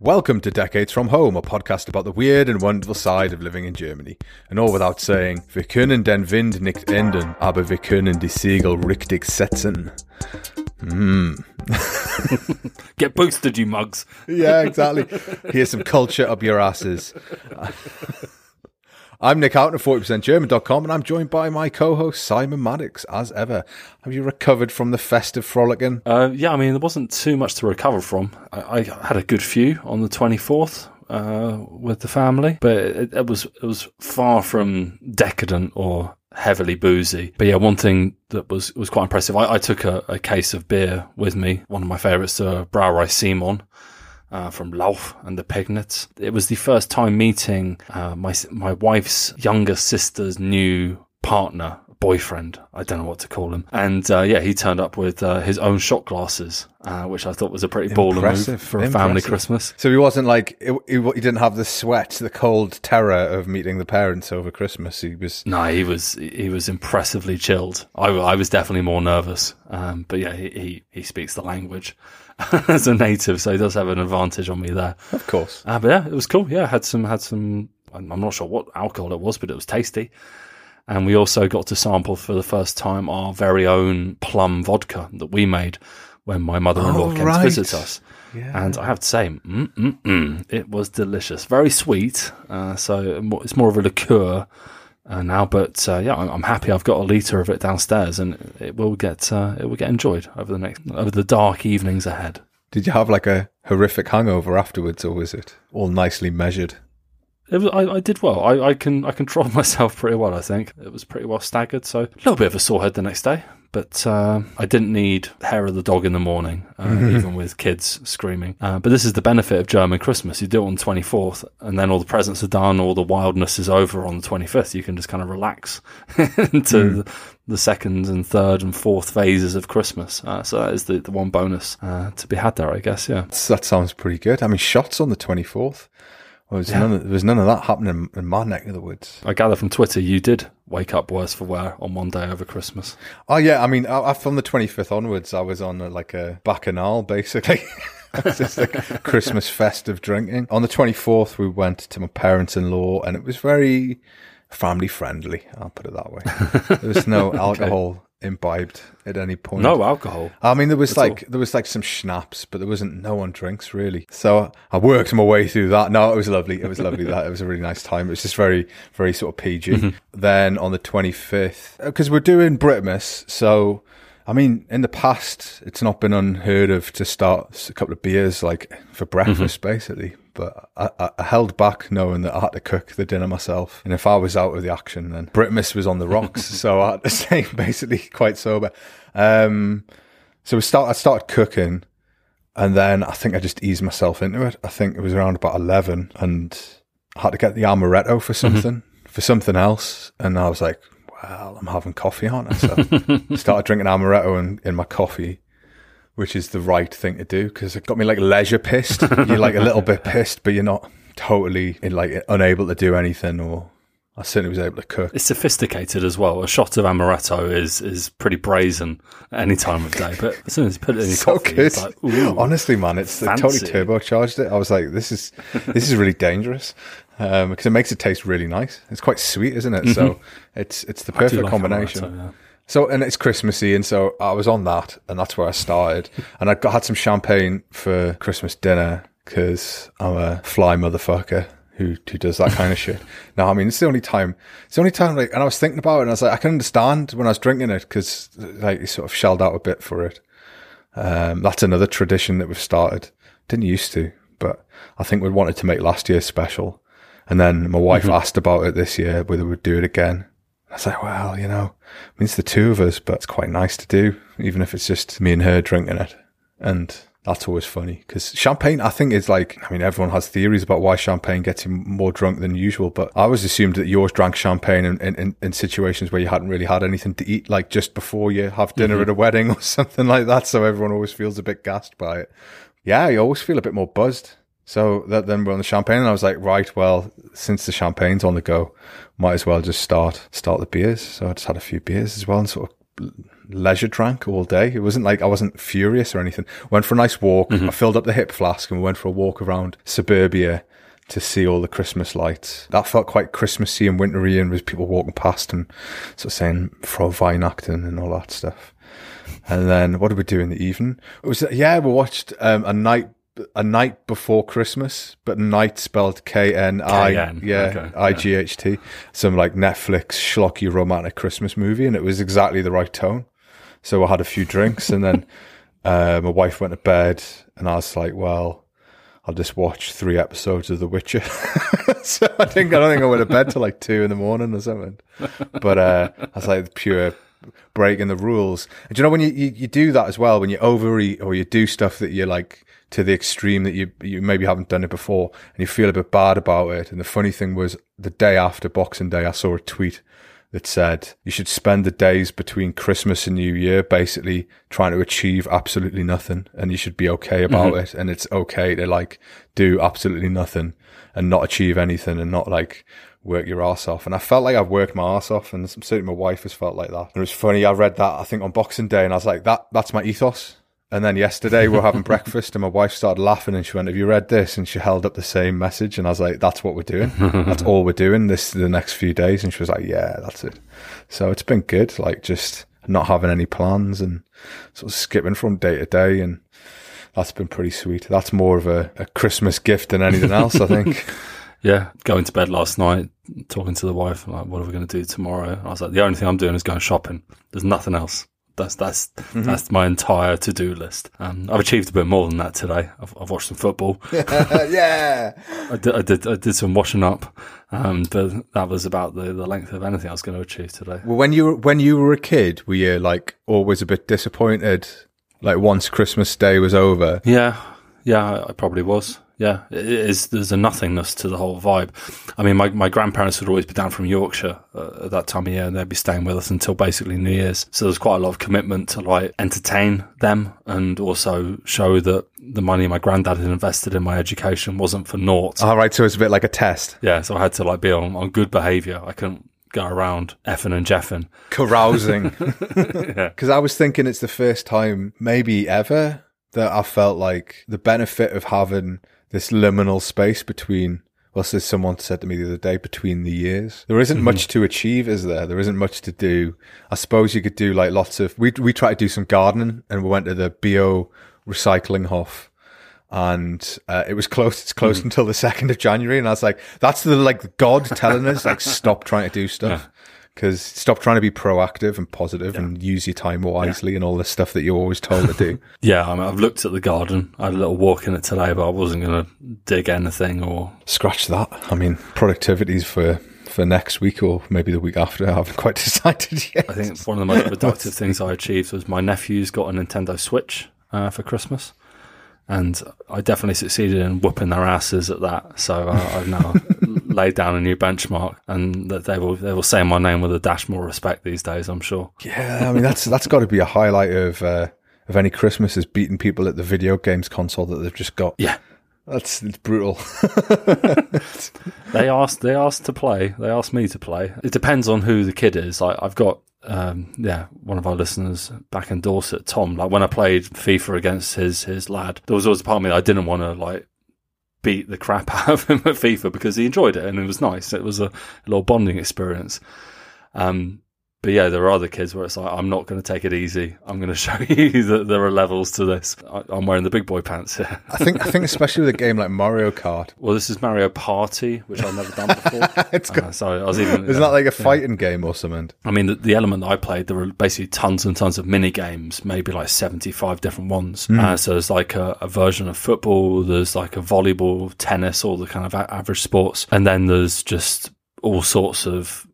Welcome to Decades from Home, a podcast about the weird and wonderful side of living in Germany. And all without saying, wir können den Wind nicht ändern, aber wir können die Segel richtig setzen. Mm. Get boosted, you mugs. Yeah, exactly. Here's some culture up your asses. I'm Nick Houghton of 40%German.com and I'm joined by my co-host Simon Maddox, as ever. Have you recovered from the festive frolicking? Uh, yeah, I mean, there wasn't too much to recover from. I, I had a good few on the 24th. Uh, with the family, but it, it was it was far from decadent or heavily boozy. But yeah, one thing that was was quite impressive. I, I took a, a, case of beer with me. One of my favourites, uh, Brauerei Simon. Uh, from Lauf an der Pegnitz. It was the first time meeting uh, my my wife's younger sister's new partner, boyfriend. I don't know what to call him. And uh, yeah, he turned up with uh, his own shot glasses, uh, which I thought was a pretty baller move for a family Christmas. So he wasn't like he, he, didn't have the sweat, the cold terror of meeting the parents over Christmas. He was no, he was he was impressively chilled. I, I was definitely more nervous, um, but yeah, he, he, he speaks the language. as a native, so he does have an advantage on me there. Of course. Uh, but yeah, it was cool. Yeah, had some had some. I'm not sure what alcohol it was, but it was tasty. And we also got to sample for the first time our very own plum vodka that we made when my mother-in-law oh, came right. to visit us. Yeah. And I have to say, mm-mm-mm, it was delicious. Very sweet. Uh, so it's more of a liqueur uh, now, but uh, yeah, I'm, happy. I've got a liter of it downstairs, and it will get uh, it will get enjoyed over the next over the dark evenings ahead. Did you have like a horrific hangover afterwards, or was it all nicely measured? Was, I, I, did well. I, I, can I controlled myself pretty well. I think it was pretty well staggered. So a little bit of a sore head the next day, but uh, I didn't need hair of the dog in the morning, uh, even with kids screaming. Uh, but this is the benefit of German Christmas. You do it on the twenty fourth, and then all the presents are done, all the wildness is over on the twenty fifth. You can just kind of relax into mm. the, the, second and third and fourth phases of Christmas. Uh, so that is the, the one bonus uh, to be had there, I guess. Yeah, that sounds pretty good. I mean, shots on the twenty fourth. Well, yeah. none of, there was none of that happening in my neck of the woods. I gather from Twitter you did wake up worse for wear on one day over Christmas. Oh yeah, I mean, I, from the twenty fifth onwards, I was on a, like a bacchanal basically. it's just like Christmas festive drinking. On the twenty fourth, we went to my parents in law, and it was very family friendly. I'll put it that way. There was no okay. Imbibed at any point. No alcohol. I mean, there was like all. there was like some schnapps, but there wasn't. No one drinks really. So I worked my way through that. No, it was lovely. It was lovely. that it was a really nice time. It was just very, very sort of PG. Mm-hmm. Then on the twenty fifth, because we're doing Britmas, so. I mean, in the past, it's not been unheard of to start a couple of beers like for breakfast, mm-hmm. basically but I, I, held back knowing that I had to cook the dinner myself. And if I was out of the action, then Britmas was on the rocks. so I had to stay basically quite sober. Um, so we start, I started cooking and then I think I just eased myself into it. I think it was around about 11 and I had to get the amaretto for mm-hmm. something, mm-hmm. for something else. And I was like, well, I'm having coffee, aren't I? So I started drinking amaretto in, in my coffee which is the right thing to do because it got me like leisure pissed. you're like a little bit pissed, but you're not totally in, like unable to do anything or I certainly was able to cook. It's sophisticated as well. A shot of amaretto is is pretty brazen at any time of day, but as soon as you put it in your so coffee, good. like, honestly, man, it's fancy. totally turbocharged it. I was like, this is this is really dangerous um, because it makes it taste really nice. It's quite sweet, isn't it? Mm-hmm. So it's it's the perfect like combination. Amaretto, yeah. So, and it's Christmassy, and so I was on that, and that's where I started. and I got, had some champagne for Christmas dinner because I'm a fly motherfucker who who does that kind of shit. No, I mean it's the only time. It's the only time. Like, and I was thinking about it, and I was like, I can understand when I was drinking it because like you sort of shelled out a bit for it. Um, that's another tradition that we've started. Didn't used to, but I think we wanted to make last year special. And then my wife mm-hmm. asked about it this year whether we'd do it again. I was like, well, you know, I mean, it's the two of us, but it's quite nice to do, even if it's just me and her drinking it. And that's always funny because champagne, I think, is like, I mean, everyone has theories about why champagne gets you more drunk than usual, but I always assumed that yours drank champagne in, in, in situations where you hadn't really had anything to eat, like just before you have dinner mm-hmm. at a wedding or something like that. So everyone always feels a bit gassed by it. Yeah, you always feel a bit more buzzed. So that, then we're on the champagne, and I was like, right, well, since the champagne's on the go, might as well just start start the beers. So I just had a few beers as well, and sort of leisure drank all day. It wasn't like I wasn't furious or anything. Went for a nice walk. Mm-hmm. I filled up the hip flask and we went for a walk around suburbia to see all the Christmas lights. That felt quite Christmassy and wintry and with people walking past and sort of saying Frohe Weihnachten and all that stuff. And then what did we do in the evening? It was yeah, we watched um, a night a night before Christmas, but night spelled K N I yeah I G H T. Some like Netflix schlocky romantic Christmas movie, and it was exactly the right tone. So I had a few drinks, and then uh, my wife went to bed, and I was like, well. I'll just watch three episodes of The Witcher. so I think I don't think I went to bed till like two in the morning or something. But uh, I was like pure breaking the rules. And you know when you, you, you do that as well, when you overeat or you do stuff that you're like to the extreme that you you maybe haven't done it before and you feel a bit bad about it. And the funny thing was the day after Boxing Day, I saw a tweet that said you should spend the days between Christmas and New Year basically trying to achieve absolutely nothing and you should be okay about mm-hmm. it. And it's okay to like do absolutely nothing and not achieve anything and not like work your ass off. And I felt like I've worked my ass off and certainly my wife has felt like that. And it was funny. I read that I think on Boxing Day and I was like, that, that's my ethos. And then yesterday we are having breakfast and my wife started laughing and she went, have you read this? And she held up the same message. And I was like, that's what we're doing. that's all we're doing this, the next few days. And she was like, yeah, that's it. So it's been good. Like just not having any plans and sort of skipping from day to day. And that's been pretty sweet. That's more of a, a Christmas gift than anything else, I think. yeah, going to bed last night, talking to the wife, like, what are we going to do tomorrow? I was like, the only thing I'm doing is going shopping. There's nothing else. That's that's mm-hmm. that's my entire to do list. Um, I've achieved a bit more than that today. I've, I've watched some football. yeah, I did, I did. I did some washing up, um, but that was about the, the length of anything I was going to achieve today. Well, when you were, when you were a kid, were you like always a bit disappointed? Like once Christmas Day was over. Yeah, yeah, I probably was yeah, it is. There's a nothingness to the whole vibe. I mean, my, my grandparents would always be down from Yorkshire uh, at that time of year, and they'd be staying with us until basically New Year's. So there's quite a lot of commitment to like entertain them and also show that the money my granddad had invested in my education wasn't for naught. All right, so it's a bit like a test. Yeah, so I had to like be on, on good behaviour. I couldn't go around effing and jeffing, carousing. Because yeah. I was thinking it's the first time, maybe ever, that I felt like the benefit of having this liminal space between well, as someone said to me the other day, between the years. There isn't mm-hmm. much to achieve, is there? There isn't much to do. I suppose you could do like lots of, we, we tried to do some gardening and we went to the bio recycling hof and uh, it was closed. It's closed mm-hmm. until the 2nd of January. And I was like, that's the like God telling us, like, stop trying to do stuff. Yeah because stop trying to be proactive and positive yeah. and use your time wisely yeah. and all the stuff that you're always told to do. yeah, I mean, I've looked at the garden. I had a little walk in it today, but I wasn't going to dig anything or scratch that. I mean, productivities for for next week or maybe the week after. I haven't quite decided yet. I think one of the most productive things I achieved was my nephew's got a Nintendo Switch uh, for Christmas and I definitely succeeded in whooping their asses at that. So uh, I've now laid down a new benchmark, and that they will they will say my name with a dash more respect these days. I'm sure. Yeah, I mean that's that's got to be a highlight of uh, of any Christmas is beating people at the video games console that they've just got. Yeah. That's it's brutal. they asked. They asked to play. They asked me to play. It depends on who the kid is. I, I've got um, yeah, one of our listeners back in Dorset, Tom, like when I played FIFA against his his lad, there was always a part of me that I didn't want to like beat the crap out of him at FIFA because he enjoyed it and it was nice. It was a, a little bonding experience. Um, but yeah, there are other kids where it's like, I'm not going to take it easy. I'm going to show you that there are levels to this. I, am wearing the big boy pants here. I think, I think especially with a game like Mario Kart. Well, this is Mario Party, which I've never done before. it's uh, so I was even. Isn't that like a fighting yeah. game or something? I mean, the, the, element that I played, there were basically tons and tons of mini games, maybe like 75 different ones. Mm. Uh, so there's like a, a, version of football, there's like a volleyball, tennis, all the kind of a- average sports, and then there's just all sorts of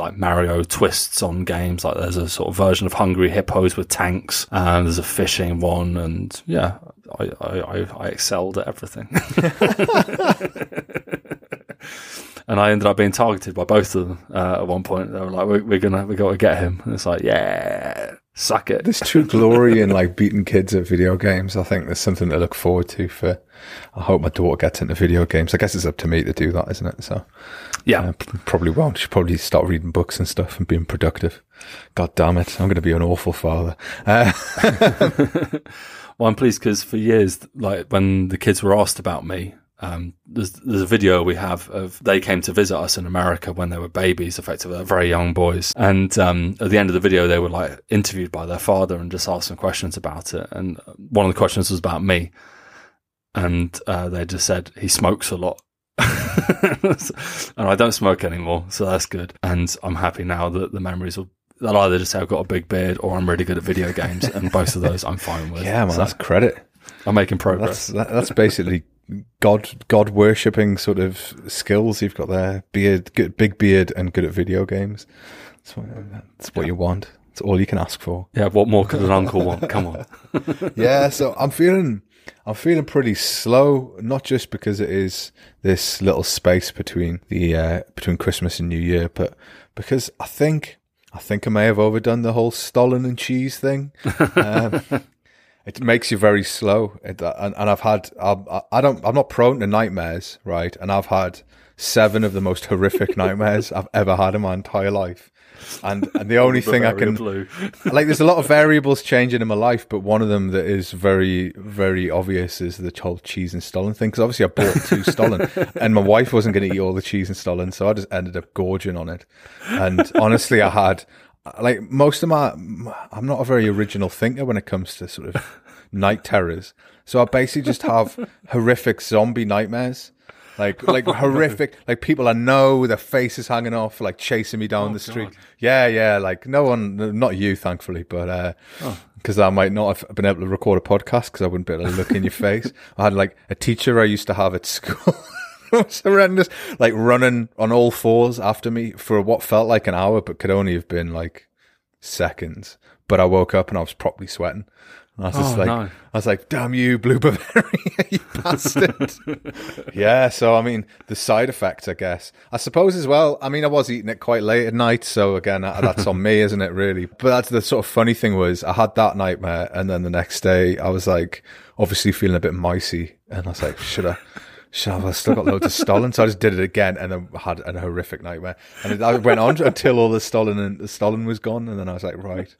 like Mario twists on games. Like there's a sort of version of Hungry Hippos with tanks, and there's a fishing one, and yeah, I I, I excelled at everything. and I ended up being targeted by both of them uh, at one point. They were like, "We're, we're gonna we got to get him," and it's like, yeah. Suck it. There's true glory in like beating kids at video games. I think there's something to look forward to for. I hope my daughter gets into video games. I guess it's up to me to do that, isn't it? So, yeah, uh, probably won't. She probably start reading books and stuff and being productive. God damn it, I'm going to be an awful father. Uh, well, I'm pleased because for years, like when the kids were asked about me, um, there's, there's a video we have of they came to visit us in America when they were babies, effectively, very young boys. And um, at the end of the video, they were like interviewed by their father and just asked some questions about it. And one of the questions was about me. And uh, they just said, he smokes a lot. and I don't smoke anymore, so that's good. And I'm happy now that the memories will they'll either just say I've got a big beard or I'm really good at video games, and both of those I'm fine with. Yeah, man, so that's credit. I'm making progress. That's, that, that's basically god god worshipping sort of skills you've got there. Beard, good, big beard, and good at video games. That's what, that's what yeah. you want. It's all you can ask for. Yeah. What more could an uncle want? Come on. yeah. So I'm feeling. I'm feeling pretty slow, not just because it is this little space between the uh, between Christmas and New Year, but because I think I think I may have overdone the whole Stollen and cheese thing. Um, it makes you very slow. It, and, and I've had, I, I don't, I'm not prone to nightmares, right? And I've had seven of the most horrific nightmares I've ever had in my entire life. And, and the only thing I can, like, there's a lot of variables changing in my life, but one of them that is very, very obvious is the whole cheese and Stollen thing. Because obviously I bought two Stollen, and my wife wasn't going to eat all the cheese and Stollen, so I just ended up gorging on it. And honestly, I had like most of my, I'm not a very original thinker when it comes to sort of night terrors. So I basically just have horrific zombie nightmares. Like, like oh, horrific, like people I know, their faces hanging off, like chasing me down oh, the street. God. Yeah, yeah, like no one, not you, thankfully, but, uh, because oh. I might not have been able to record a podcast because I wouldn't be able to look in your face. I had like a teacher I used to have at school. was horrendous. Like running on all fours after me for what felt like an hour, but could only have been like seconds. But I woke up and I was properly sweating. I was just oh, like, no. I was like, damn you, Blue Bavaria, you bastard. yeah. So, I mean, the side effects, I guess. I suppose as well, I mean, I was eating it quite late at night. So again, that's on me, isn't it really? But that's the sort of funny thing was I had that nightmare. And then the next day I was like, obviously feeling a bit micey. And I was like, should I? Shove, I still got loads of Stollen, so I just did it again, and then had a horrific nightmare. And I went on until all the Stollen and the Stollen was gone, and then I was like, right,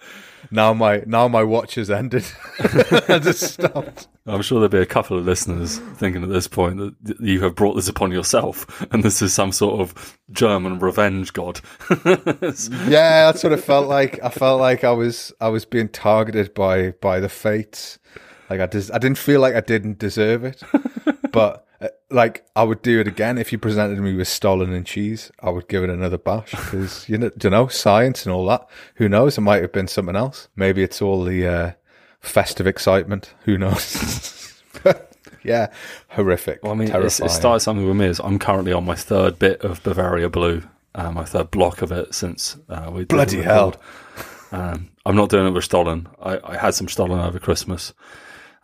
now my now my watch has ended. I just stopped. I'm sure there'll be a couple of listeners thinking at this point that you have brought this upon yourself, and this is some sort of German revenge god. yeah, that's what it felt like. I felt like I was I was being targeted by by the fates. Like I just I didn't feel like I didn't deserve it, but like I would do it again if you presented me with Stollen and cheese. I would give it another bash because you know, you know, science and all that. Who knows? It might have been something else. Maybe it's all the uh, festive excitement. Who knows? yeah, horrific. Well, I mean, it started something with me. Is I'm currently on my third bit of Bavaria Blue, uh, my third block of it since uh, we bloody hell. Um, I'm not doing it with Stollen. I, I had some Stollen over Christmas.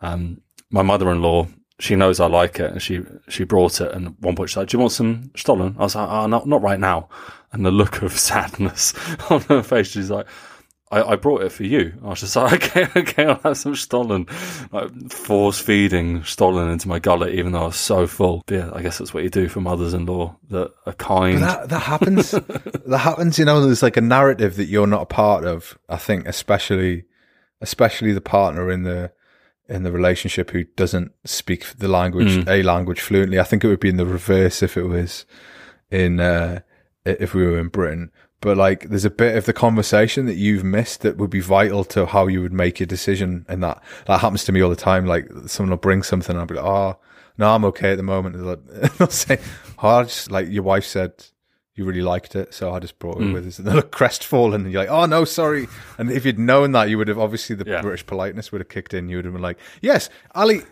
Um, my mother-in-law she knows I like it, and she she brought it. And one point she's like, "Do you want some Stollen?" I was like, "Oh, not not right now." And the look of sadness on her face, she's like, I, I, brought it for you. I was just like, okay, okay, I'll have some Stollen. Like, force feeding Stollen into my gullet, even though I was so full. But yeah, I guess that's what you do for mothers in law that are kind. That, that happens. that happens, you know, there's like a narrative that you're not a part of, I think, especially, especially the partner in the, in the relationship who doesn't speak the language, mm. a language fluently. I think it would be in the reverse if it was in, uh, if we were in Britain. But like, there's a bit of the conversation that you've missed that would be vital to how you would make your decision. And that, that happens to me all the time. Like, someone will bring something and I'll be like, oh, no, I'm okay at the moment. They'll say, oh, just, like your wife said, you really liked it, so I just brought it mm. with us. And they look crestfallen, and you're like, "Oh no, sorry." And if you'd known that, you would have obviously the yeah. British politeness would have kicked in. You would have been like, "Yes, Ali,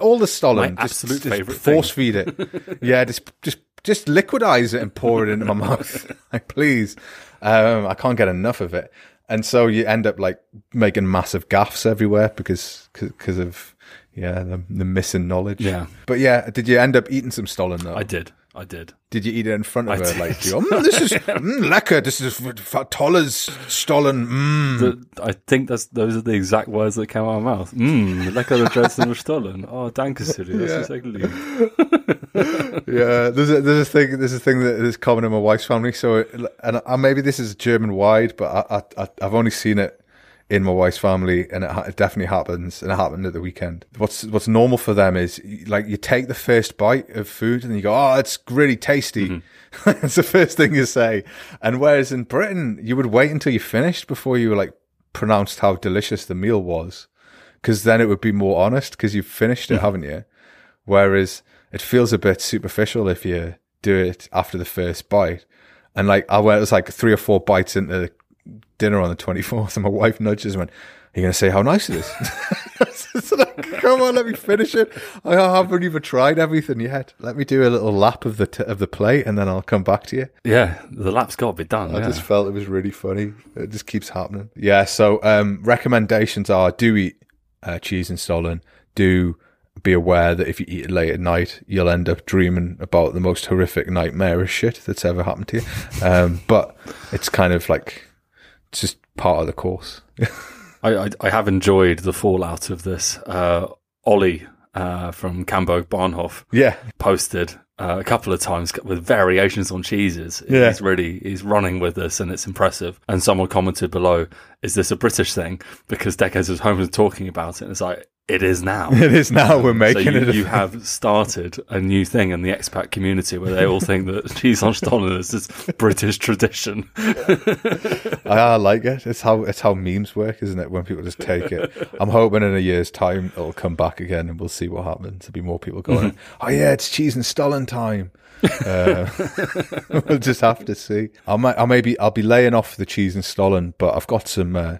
all the Stollen, My just, absolute just favorite force feed it. yeah, just just just liquidize it and pour it into my mouth, like please. Um, I can't get enough of it, and so you end up like making massive gaffs everywhere because because of yeah the, the missing knowledge. Yeah, but yeah, did you end up eating some Stollen though? I did. I did. Did you eat it in front of I her? Did. Like, mm, this is mm, lecker. This is tolles stollen. Mm. The, I think that's those are the exact words that came out of my mouth. Mmm, lecker Dresden stollen. Oh, danke, Siri. That's yeah. exactly. yeah, there's a, there's a thing. There's a thing that is common in my wife's family. So, and, and maybe this is German wide, but I, I I've only seen it in my wife's family, and it, it, definitely happens, and it happened at the weekend. What's what's normal for them is like you take the first bite of food and you go, "Oh, it's really tasty." Mm-hmm. it's the first thing you say. And whereas in Britain, you would wait until you finished before you were like pronounced how delicious the meal was, because then it would be more honest because you've finished it, mm-hmm. haven't you? Whereas it feels a bit superficial if you do it after the first bite. And like I went, it was like three or four bites into dinner on the 24th and my wife nudges and went, are you going to say how nice it is? like, Come on, let me finish it. I haven't even tried everything yet. Let me do a little lap of the t- of the plate, and then I'll come back to you. Yeah, the lap's got to be done. I yeah. just felt it was really funny. It just keeps happening. Yeah. So um, recommendations are: do eat uh, cheese and stollen. Do be aware that if you eat it late at night, you'll end up dreaming about the most horrific nightmarish shit that's ever happened to you. Um, but it's kind of like it's just part of the course. I, I, I have enjoyed the fallout of this. Uh, Ollie uh, from Cambo Barnhof yeah, posted uh, a couple of times with variations on cheeses. Yeah. He's really he's running with this, and it's impressive. And someone commented below, "Is this a British thing?" Because Decades was home and talking about it. And it's like it is now. It is now. We're making so you, it. you have started a new thing in the expat community where they all think that cheese on stollen is British tradition. I, like it. It's how it's how memes work, isn't it? When people just take it. I'm hoping in a year's time it'll come back again, and we'll see what happens. There'll be more people going. oh yeah, it's cheese and stollen time. uh, we'll just have to see. I might, I maybe, I'll be laying off the cheese and stollen, but I've got some. Uh,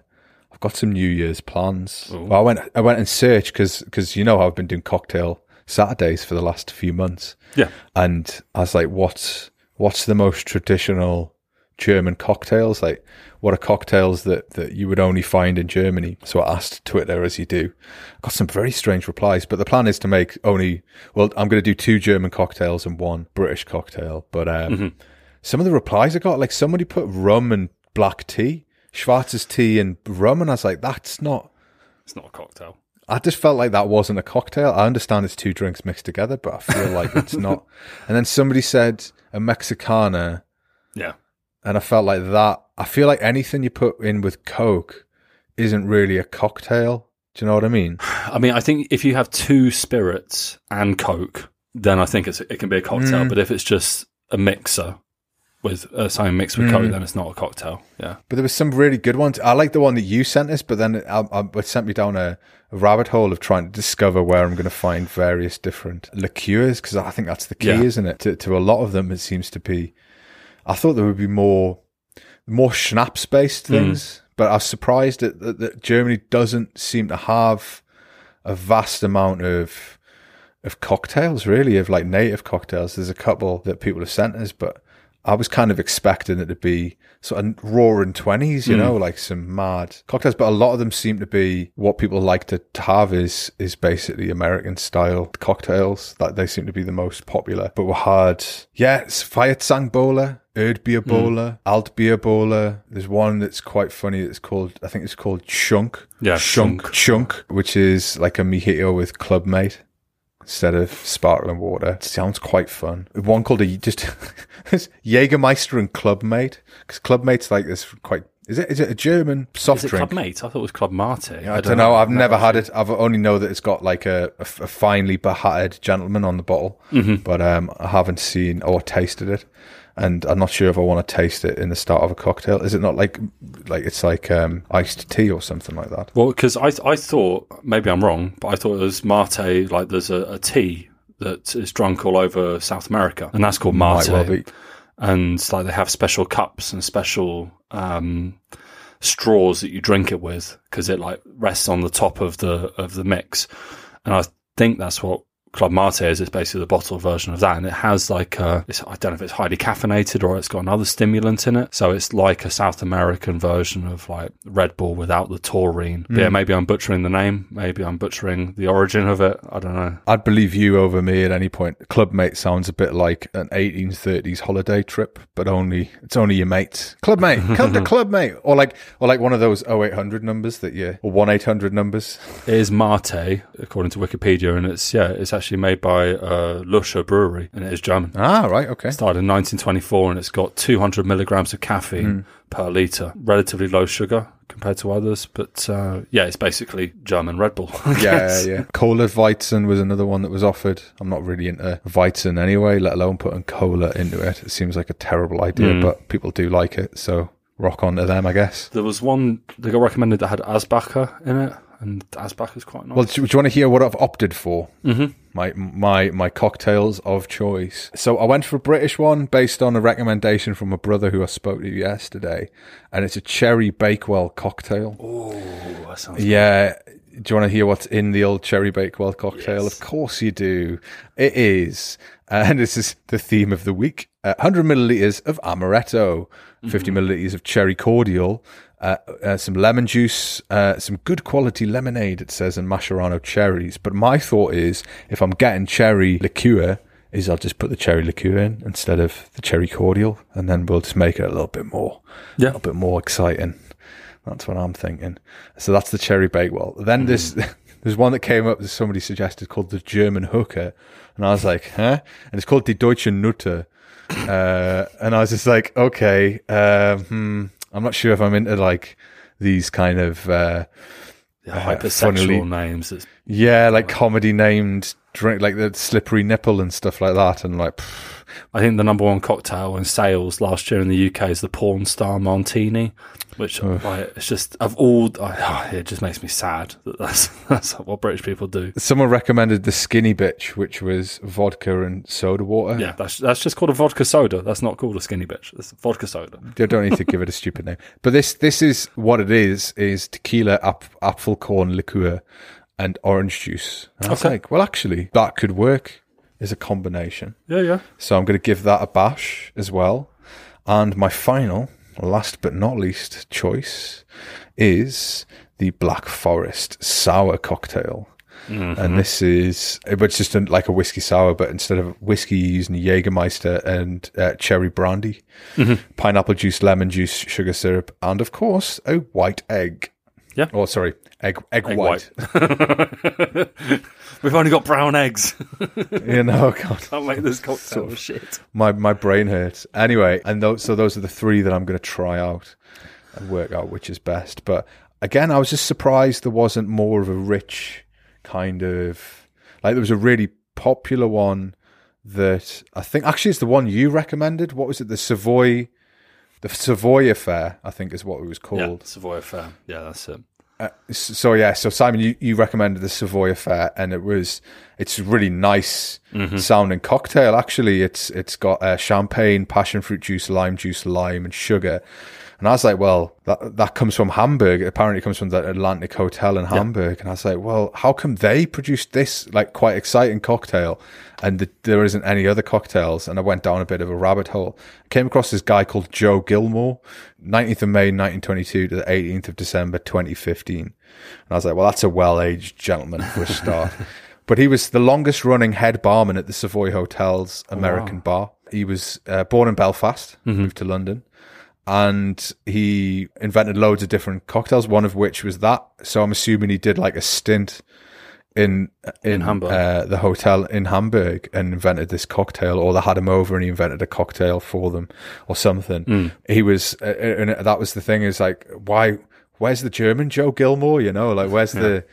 got some New Year's plans. Well, I went I went and searched because you know I've been doing cocktail Saturdays for the last few months. Yeah, and I was like, what's what's the most traditional German cocktails? Like, what are cocktails that that you would only find in Germany? So I asked Twitter as you do. Got some very strange replies, but the plan is to make only. Well, I'm going to do two German cocktails and one British cocktail. But um, mm-hmm. some of the replies I got, like somebody put rum and black tea. Schwarzes tea and rum, and I was like, that's not. It's not a cocktail. I just felt like that wasn't a cocktail. I understand it's two drinks mixed together, but I feel like it's not. And then somebody said a Mexicana. Yeah. And I felt like that. I feel like anything you put in with Coke isn't really a cocktail. Do you know what I mean? I mean, I think if you have two spirits and Coke, then I think it can be a cocktail. Mm. But if it's just a mixer, with uh, something mixed with mm. coke, then it's not a cocktail. Yeah. But there was some really good ones. I like the one that you sent us, but then it, it sent me down a, a, rabbit hole of trying to discover where I'm going to find various different liqueurs because I think that's the key, yeah. isn't it? To, to a lot of them, it seems to be. I thought there would be more, more schnapps based mm. things, mm. but I was surprised that, that, that Germany doesn't seem to have a vast amount of of cocktails, really, of like native cocktails. There's a couple that people have sent us, but I was kind of expecting it to be sort of roaring twenties, you mm. know, like some mad cocktails. But a lot of them seem to be what people like to, have is is basically American style cocktails. That they seem to be the most popular. But we had yeah, it's Feuerzangen Bowle, Erdbeer Bowle, mm. Altbier Bowle. There's one that's quite funny. It's called I think it's called Tschunk. Yeah, Tschunk Tschunk, Tschunk which is like a mojito with Clubmate instead of sparkling water. It sounds quite fun. One called a just Jägermeister and Clubmate because Clubmate's like this quite. Is it is it a German soft drink? Clubmate? I thought it was Club Mate. I, I don't know. know. I've never, never had it. I've only know that it's got like a, a, a finely behatted gentleman on the bottle, mm-hmm. but um, I haven't seen or tasted it and I'm not sure if I want to taste it in the start of a cocktail. Is it not like like it's like um, iced tea or something like that? Well, because I I thought maybe I'm wrong, but I thought it was mate. Like there's a, a tea that is drunk all over South America, and that's called mate. Well and like they have special cups and special um, straws that you drink it with because it like rests on the top of the of the mix, and I think that's what Club Mate is. It's basically the bottled version of that, and it has like a, I don't know if it's highly caffeinated or it's got another stimulant in it. So it's like a South American version of like Red Bull without the taurine. Mm. Yeah, maybe I'm butchering the name. Maybe I'm butchering the origin of it. I don't know. I'd believe you over me at any point. Club Mate sounds a bit like an 1830s holiday trip, but only it's only your mates. Club Mate, come to Club Mate, or like or like one of those 0800 numbers that you or one 800 numbers. It is Mate according to Wikipedia, and it's yeah, it's actually made by uh, Loscher Brewery, and it is German. Ah, right, okay. It started in 1924, and it's got 200 milligrams of caffeine mm. per liter, relatively low sugar compared to others. But uh, yeah, it's basically German Red Bull. yeah, yeah. Cola Weizen was another one that was offered. I'm not really into Weizen anyway, let alone putting cola into it. It seems like a terrible idea, mm. but people do like it, so rock on to them, I guess. There was one that got recommended that had Asbacher in it and Asbach is quite nice. Well, do, you want to hear what I've opted for? Mm-hmm. My my my cocktails of choice. So I went for a British one based on a recommendation from a brother who I spoke to yesterday, and it's a cherry Bakewell cocktail. Oh, that sounds. Yeah. Good. Do you want to hear what's in the old cherry Bakewell cocktail? Yes. Of course you do. It is, and this is the theme of the week: uh, 100 milliliters of amaretto, 50 mm-hmm. milliliters of cherry cordial, uh, uh, some lemon juice, uh, some good quality lemonade, it says, and maraschino cherries. But my thought is, if I'm getting cherry liqueur, is I'll just put the cherry liqueur in instead of the cherry cordial, and then we'll just make it a little bit more, yeah. a little bit more exciting. That's what I'm thinking. So that's the cherry bakewell. Then mm. this, there's one that came up that somebody suggested called the German hooker, and I was like, huh? And it's called the Deutsche Nutte. Uh, and I was just like, okay, uh, hmm, I'm not sure if I'm into like these kind of uh, yeah, uh, hypersexual names. yeah, like comedy named drink, like the slippery nipple and stuff like that, and like. Pff, I think the number one cocktail in sales last year in the UK is the Porn Star Martini, which like, it's just of all. Oh, it just makes me sad that that's that's what British people do. Someone recommended the Skinny Bitch, which was vodka and soda water. Yeah, that's that's just called a vodka soda. That's not called a Skinny Bitch. It's vodka soda. You don't need to give it a stupid name. But this this is what it is: is tequila, ap- apple corn liqueur, and orange juice. And I was okay. like, well, actually, that could work as a combination. Yeah, yeah. So I'm going to give that a bash as well. And my final, last but not least choice is the Black Forest Sour Cocktail. Mm-hmm. And this is, it's just like a whiskey sour, but instead of whiskey, you're using Jägermeister and uh, cherry brandy, mm-hmm. pineapple juice, lemon juice, sugar syrup, and of course, a white egg. Yeah. Oh, sorry, egg egg, egg white. white. We've only got brown eggs. you know, God, can't make this cocktail so, shit. My my brain hurts. Anyway, and those, so those are the three that I'm going to try out and work out which is best. But again, I was just surprised there wasn't more of a rich kind of like there was a really popular one that I think actually it's the one you recommended. What was it? The Savoy the Savoy Affair, I think, is what it was called. Yeah, Savoy Affair. Yeah, that's it. Uh, so yeah, so Simon, you, you recommended the Savoy Affair, and it was it's a really nice mm-hmm. sounding cocktail. Actually, it's it's got uh, champagne, passion fruit juice, lime juice, lime, and sugar. And I was like, well, that that comes from Hamburg. Apparently, it comes from the Atlantic Hotel in Hamburg. Yeah. And I was like, well, how come they produced this like quite exciting cocktail, and the, there isn't any other cocktails? And I went down a bit of a rabbit hole. I came across this guy called Joe Gilmore, 19th of May 1922 to the 18th of December 2015. And I was like, well, that's a well-aged gentleman for a start. but he was the longest running head barman at the Savoy Hotel's American oh, wow. bar. He was uh, born in Belfast, mm-hmm. moved to London and he invented loads of different cocktails. One of which was that. So I'm assuming he did like a stint in in, in Hamburg. Uh, the hotel in Hamburg and invented this cocktail, or they had him over and he invented a cocktail for them or something. Mm. He was, uh, and that was the thing is like, why? Where's the German Joe Gilmore? You know, like where's yeah. the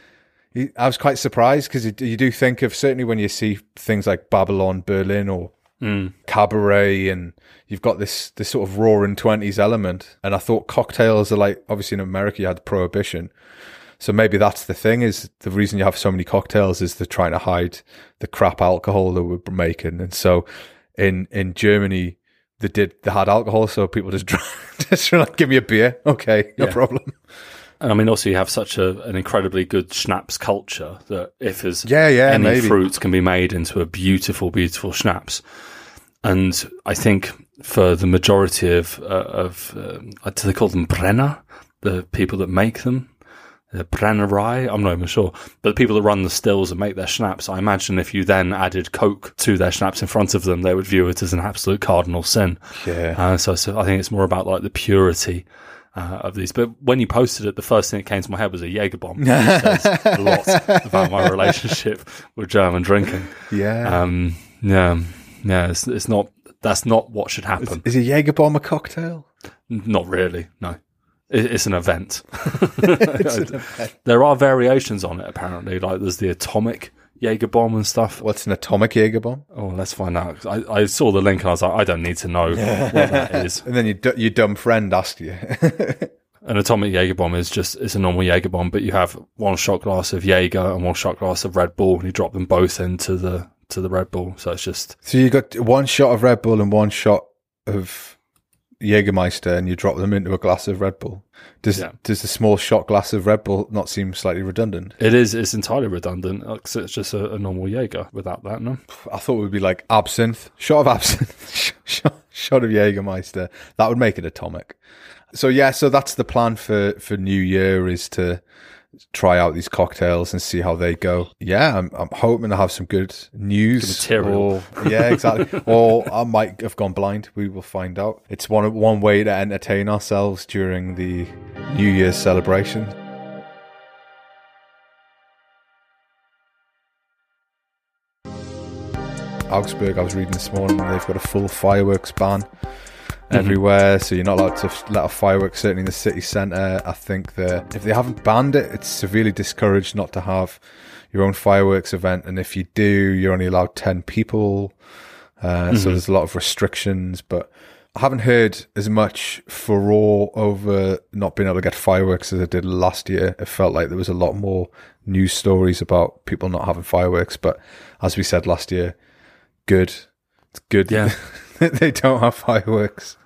he, I was quite surprised because you, do think of certainly when you see things like Babylon Berlin or mm. Cabaret, and you've got this this sort of roaring twenties element. And I thought cocktails are like obviously in America you had prohibition, so maybe that's the thing is the reason you have so many cocktails is they're trying to hide the crap alcohol that we're making, and so in in Germany they did they had alcohol, so people just drink just like give me a beer, okay, no yeah. problem. And I mean, also you have such a, an incredibly good schnapps culture that if there's yeah, yeah, any maybe. fruits can be made into a beautiful, beautiful schnapps. And I think for the majority of, uh, of uh, do they call them Brenner? The people that make them? The Brennerei? I'm not even sure. But the people that run the stills and make their schnapps, I imagine if you then added Coke to their schnapps in front of them, they would view it as an absolute cardinal sin. Yeah. Uh, so, so I think it's more about like the purity uh, of these. But when you posted it, the first thing that came to my head was a Jaeger bomb. A lot about my relationship with German drinking. Yeah. Um, yeah, yeah. It's, it's not. That's not what should happen. Is a Jaeger bomb a cocktail? Not really. No. It, it's an event. it's an event. There are variations on it apparently. Like there's the atomic Jaeger bomb and stuff. What's an atomic Jaeger bomb? Oh, let's find out. I, I saw the link and I was like, I don't need to know what that is. And then your your dumb friend asked you. An atomic Jaeger bomb is just it's a normal Jaeger bomb, but you have one shot glass of Jaeger and one shot glass of Red Bull, and you drop them both into the to the Red Bull. So it's just so you got one shot of Red Bull and one shot of Jägermeister and you drop them into a glass of Red Bull. Does yeah. does the small shot glass of Red Bull not seem slightly redundant? It is. It's entirely redundant. It's just a, a normal Jaeger without that. No, I thought it would be like absinthe, shot of absinthe, shot, shot of Jägermeister. That would make it atomic. So yeah, so that's the plan for for New Year is to try out these cocktails and see how they go. Yeah, I'm, I'm hoping to have some good news. Good material. Or, yeah, exactly. or I might have gone blind. We will find out. It's one one way to entertain ourselves during the New Year's celebration. Augsburg, I was reading this morning, they've got a full fireworks ban. Everywhere, so you're not allowed to let off fireworks. Certainly in the city centre, I think that if they haven't banned it, it's severely discouraged not to have your own fireworks event, and if you do, you're only allowed ten people. Uh, mm-hmm. So there's a lot of restrictions, but I haven't heard as much furore over not being able to get fireworks as I did last year. It felt like there was a lot more news stories about people not having fireworks, but as we said last year, good. It's good. Yeah. they don't have fireworks.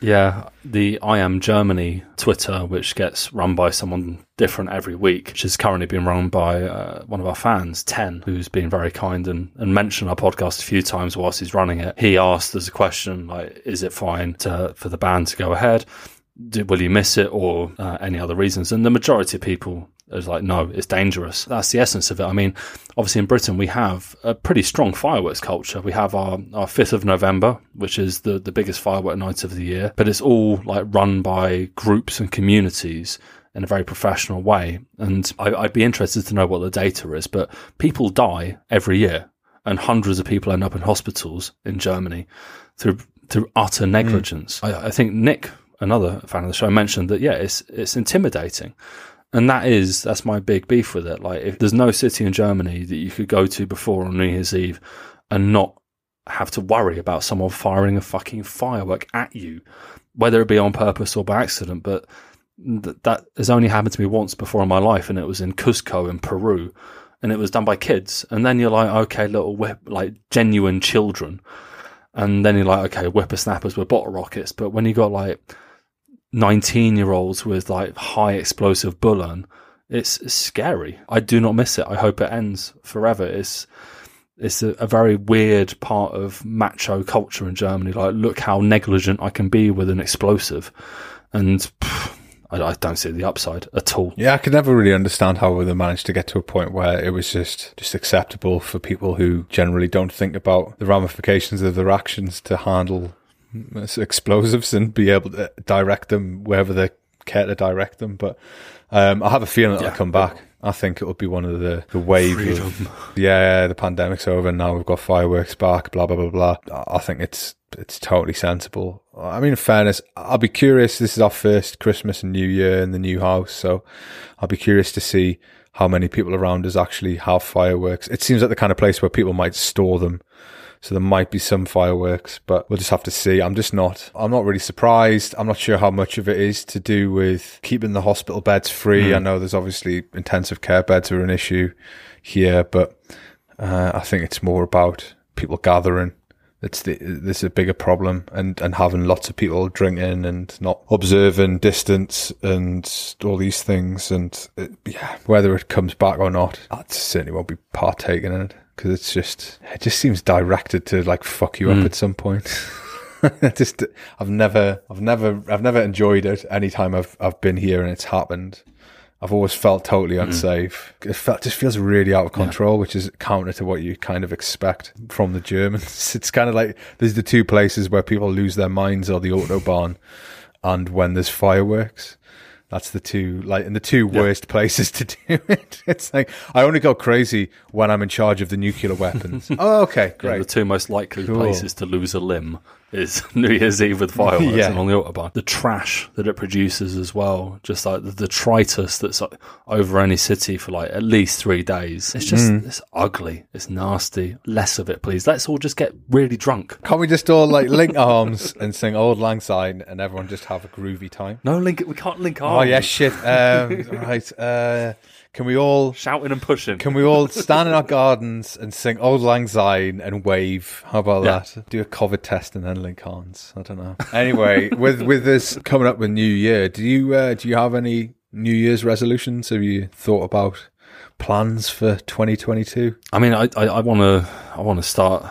Yeah, the I Am Germany Twitter, which gets run by someone different every week, which is currently being run by uh, one of our fans, Ten, who's been very kind and, and mentioned our podcast a few times whilst he's running it. He asked as a question, like, is it fine to, for the band to go ahead? Will you miss it or uh, any other reasons? And the majority of people it's like, no, it's dangerous. That's the essence of it. I mean, obviously in Britain, we have a pretty strong fireworks culture. We have our, our 5th of November, which is the, the biggest firework night of the year, but it's all like run by groups and communities in a very professional way. And I, would be interested to know what the data is, but people die every year and hundreds of people end up in hospitals in Germany through, through utter negligence. Mm. I, I think Nick, another fan of the show, mentioned that, yeah, it's, it's intimidating. And that is, that's my big beef with it. Like, if there's no city in Germany that you could go to before on New Year's Eve and not have to worry about someone firing a fucking firework at you, whether it be on purpose or by accident. But th- that has only happened to me once before in my life, and it was in Cusco in Peru, and it was done by kids. And then you're like, okay, little whip, like genuine children. And then you're like, okay, whippersnappers with bottle rockets. But when you got like 19 year olds with like high explosive bullen, it's, scary. I do not miss it. I hope it ends forever. It's, it's a, a, very weird part of macho culture in Germany. Like, look how negligent I can be with an explosive. And pff, I, I, don't see the upside at all. Yeah, I could never really understand how they managed to get to a point where it was just, just acceptable for people who generally don't think about the ramifications of their actions to handle explosives and be able to direct them wherever they care to direct them. But um, I have a feeling it'll yeah, come back. I think it will be one of the, the wave Freedom. of yeah, the pandemic's over and now we've got fireworks back, blah blah blah blah. I think it's it's totally sensible. I mean, in fairness, I'll be curious. This is our first Christmas and New Year in the new house, so I'll be curious to see how many people around us actually have fireworks. It seems like the kind of place where people might store them so there might be some fireworks, but we'll just have to see. I'm just not, I'm not really surprised. I'm not sure how much of it is to do with keeping the hospital beds free. Mm. I know there's obviously intensive care beds are an issue here, but uh, I think it's more about people gathering. it's the this is a bigger problem, and and having lots of people drinking and not observing distance and all these things, and it, yeah, whether it comes back or not, I certainly won't be partaking in it because it's just it just seems directed to like fuck you mm. up at some point. just I've never I've never I've never enjoyed it anytime I've I've been here and it's happened. I've always felt totally mm. unsafe. Mm. It felt, just feels really out of control, yeah. which is counter to what you kind of expect from the Germans. It's kind of like there's the two places where people lose their minds or the autobahn and when there's fireworks. That's the two like in the two worst places to do it. It's like I only go crazy when I'm in charge of the nuclear weapons. oh, okay, great. Yeah, the two most likely cool. places to lose a limb is New Year's Eve with fireworks yeah. and on the autobahn. The trash that it produces as well, just like the detritus that's over any city for like at least three days. It's just mm. it's ugly. It's nasty. Less of it, please. Let's all just get really drunk. Can't we just all like link arms and sing "Auld Lang Syne" and everyone just have a groovy time? No, link. We can't link arms. Oh yeah, shit. Um, right. Uh, can we all shouting and pushing? Can we all stand in our gardens and sing "Auld Lang Syne" and wave? How about yeah. that? Do a COVID test and then link arms. I don't know. Anyway, with with this coming up with New Year, do you uh, do you have any New Year's resolutions? Have you thought about plans for 2022? I mean, I I want to I want to start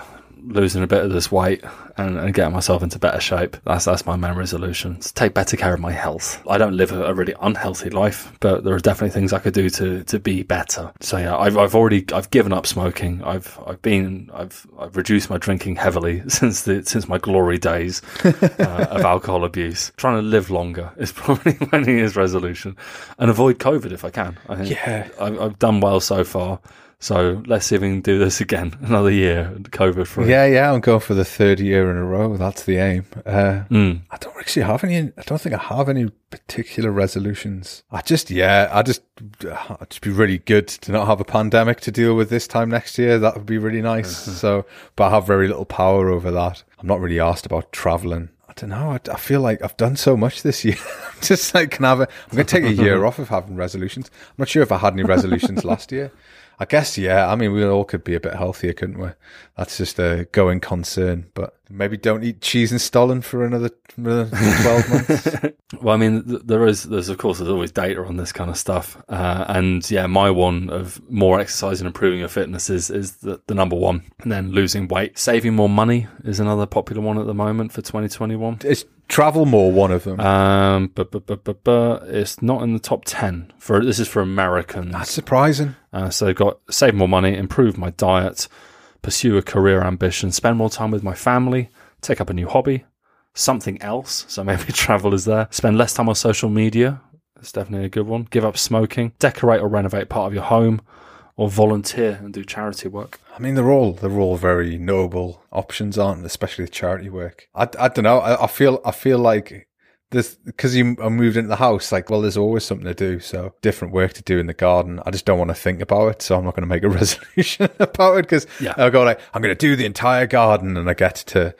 losing a bit of this weight and, and getting myself into better shape. That's that's my main resolution. To take better care of my health. I don't live a, a, really unhealthy life, but there are definitely things I could do to to be better. So yeah, I've I've already I've given up smoking. I've I've been I've I've reduced my drinking heavily since the since my glory days uh, of alcohol abuse. Trying to live longer is probably my New Year's resolution, and avoid COVID if I can. I think yeah, I've, I've done well so far. So let's see if we can do this again another year, COVID free. Yeah, yeah, I'm going for the third year in a row. That's the aim. Uh, mm. I don't actually have any. I don't think I have any particular resolutions. I just, yeah, I just, uh, it'd just be really good to not have a pandemic to deal with this time next year. That would be really nice. Mm-hmm. So, but I have very little power over that. I'm not really asked about traveling. I don't know. I, I, feel like I've done so much this year. just like can have a. I'm going to take a year off of having resolutions. I'm not sure if I had any resolutions last year. I guess, yeah. I mean, we all could be a bit healthier, couldn't we? That's just a going concern. But maybe don't eat cheese and Stollen for another, another 12 months. well, I mean, there is, there's, of course, there's always data on this kind of stuff. Uh, and yeah, my one of more exercise and improving your fitness is, is the, the number one. And then losing weight. Saving more money is another popular one at the moment for 2021. It's travel more one of them. Um, but, but, but, but, but it's not in the top 10 for, this is for Americans. That's surprising. Uh, so got save more money, improve my diet, pursue a career ambition, spend more time with my family, take up a new hobby, something else. So maybe travel is there. Spend less time on social media. That's definitely a good one. Give up smoking, decorate or renovate part of your home, or volunteer and do charity work. I mean, they're all they're all very noble options, aren't they? Especially the charity work. I, I don't know. I, I feel I feel like this because you I moved into the house. Like, well, there's always something to do. So different work to do in the garden. I just don't want to think about it. So I'm not going to make a resolution about it because yeah. I'll go like I'm going to do the entire garden, and I get to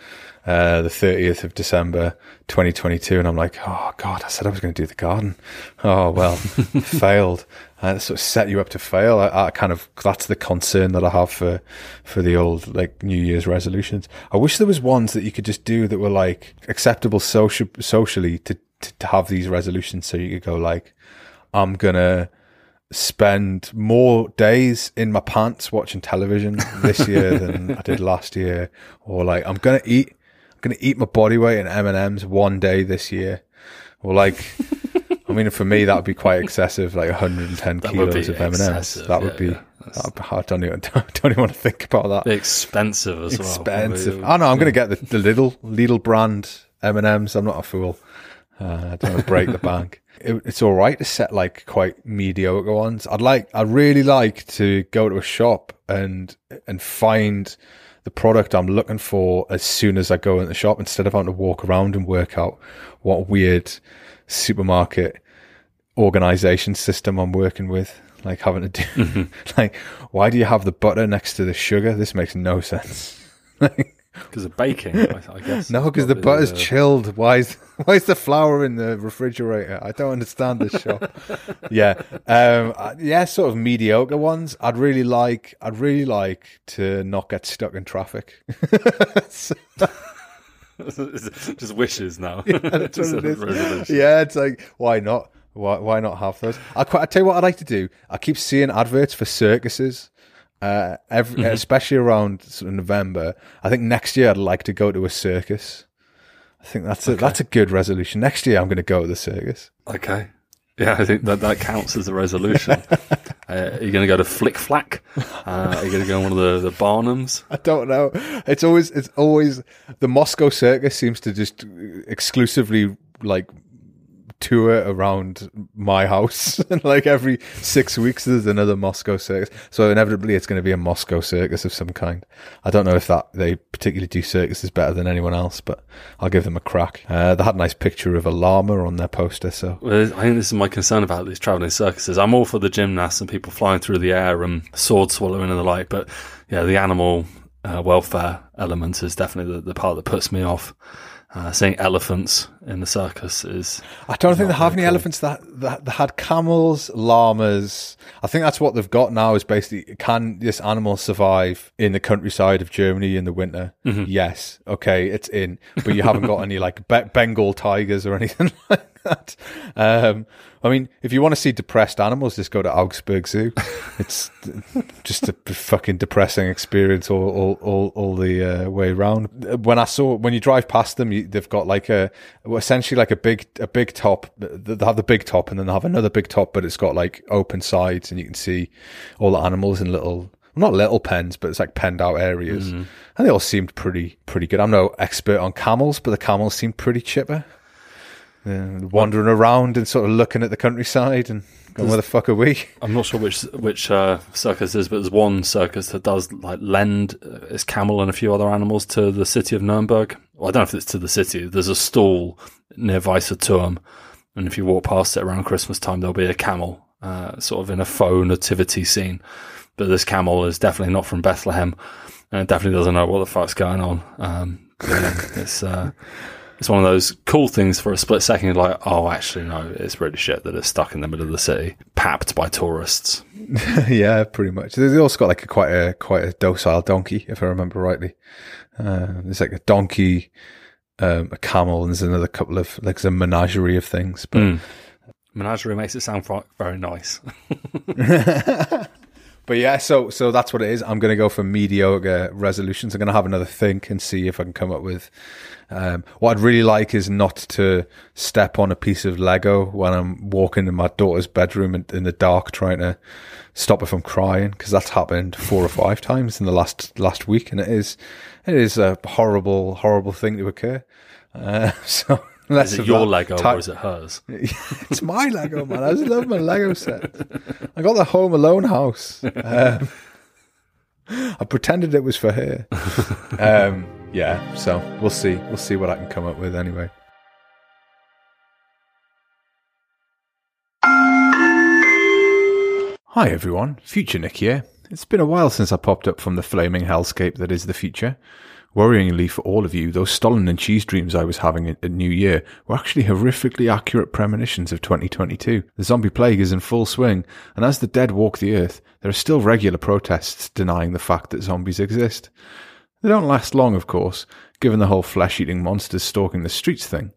uh, the 30th of December 2022, and I'm like, oh god, I said I was going to do the garden. Oh well, failed. And sort of set you up to fail. I, I, kind of that's the concern that I have for for the old like New Year's resolutions. I wish there was ones that you could just do that were like acceptable social socially to, to, to have these resolutions. So you could go like, I'm gonna spend more days in my pants watching television this year than I did last year, or like I'm gonna eat going to eat my body weight in M and M's one day this year, or like, I mean, for me that would be quite excessive, like 110 that kilos of M and M's. That would be. Yeah. That'd be. I don't even, don't even want to think about that. They're expensive as well. expensive. I know, I'm going to get the, the little Lidl brand M and M's. I'm not a fool. Uh, I don't want to break the bank. It, it's all right to set like quite mediocre ones. I'd like, I'd really like to go to a shop and and find the product I'm looking for as soon as I go in the shop instead of having to walk around and work out what weird supermarket organization system I'm working with. Like having to do, mm-hmm. like, why do you have the butter next to the sugar? This makes no sense. Because of baking, I, I guess. No, because the butter's uh, chilled. Why is why is the flour in the refrigerator? I don't understand this shop. yeah, um, uh, yeah, sort of mediocre ones. I'd really like. I'd really like to not get stuck in traffic. Just wishes now. Yeah, that's what it is. yeah, it's like why not? Why why not have those? I quite, I tell you what I'd like to do. I keep seeing adverts for circuses. Uh, every, mm-hmm. especially around sort of November. I think next year I'd like to go to a circus. I think that's a okay. that's a good resolution. Next year I'm going to go to the circus. Okay. Yeah, I think that that counts as a resolution. uh, are you going to go to Flic Flac? Uh, are you going to go on one of the, the Barnums? I don't know. It's always it's always the Moscow Circus seems to just exclusively like tour around my house. and like every six weeks, there's another Moscow circus. So inevitably, it's going to be a Moscow circus of some kind. I don't know if that they particularly do circuses better than anyone else, but I'll give them a crack. Uh, they had a nice picture of a llama on their poster. So well, I think this is my concern about these traveling circuses. I'm all for the gymnasts and people flying through the air and sword swallowing and the like, but yeah, the animal uh, welfare element is definitely the, the part that puts me off. Uh, seeing elephants in the circus is. I don't think they have any cool. elephants that, that, that had camels, llamas. I think that's what they've got now. Is basically can this animal survive in the countryside of Germany in the winter? Mm-hmm. Yes, okay, it's in, but you haven't got any like be- Bengal tigers or anything like that. Um, I mean, if you want to see depressed animals, just go to Augsburg Zoo. it's just a fucking depressing experience all all all, all the uh, way around. When I saw when you drive past them, you, they've got like a essentially like a big a big top. They have the big top, and then they have another big top, but it's got like open sides, and you can see all the animals in little not little pens, but it's like penned out areas. Mm. And they all seemed pretty pretty good. I'm no expert on camels, but the camels seemed pretty chipper. Yeah, wandering around and sort of looking at the countryside and going, where the fuck are we? I'm not sure which which uh, circus is, but there's one circus that does like lend uh, its camel and a few other animals to the city of Nuremberg. Well, I don't know if it's to the city. There's a stall near Weisse Turm, and if you walk past it around Christmas time, there'll be a camel, uh, sort of in a faux nativity scene. But this camel is definitely not from Bethlehem, and it definitely doesn't know what the fuck's going on. Um, it's uh, it's one of those cool things for a split second. Like, oh, actually, no, it's really shit that it's stuck in the middle of the city, papped by tourists. yeah, pretty much. They also got like a quite a quite a docile donkey, if I remember rightly. Uh, there's like a donkey, um, a camel, and there's another couple of like there's a menagerie of things. But mm. menagerie makes it sound very nice. But yeah, so so that's what it is. I'm going to go for mediocre resolutions. I'm going to have another think and see if I can come up with. Um, what I'd really like is not to step on a piece of Lego when I'm walking in my daughter's bedroom in, in the dark, trying to stop her from crying because that's happened four or five times in the last last week, and it is it is a horrible horrible thing to occur. Uh, so is it your Lego or is it hers? it's my Lego, man. I just love my Lego set. I got the Home Alone house. Um, I pretended it was for her. Um, yeah, so we'll see. We'll see what I can come up with anyway. Hi everyone, Future Nick here. It's been a while since I popped up from the flaming hellscape that is the future. Worryingly for all of you, those Stollen and cheese dreams I was having at, New Year were actually horrifically accurate premonitions of 2022. The zombie plague is in full swing, and as the dead walk the earth, there are still regular protests denying the fact that zombies exist. They don't last long, of course, given the whole flesh eating monsters stalking the streets thing.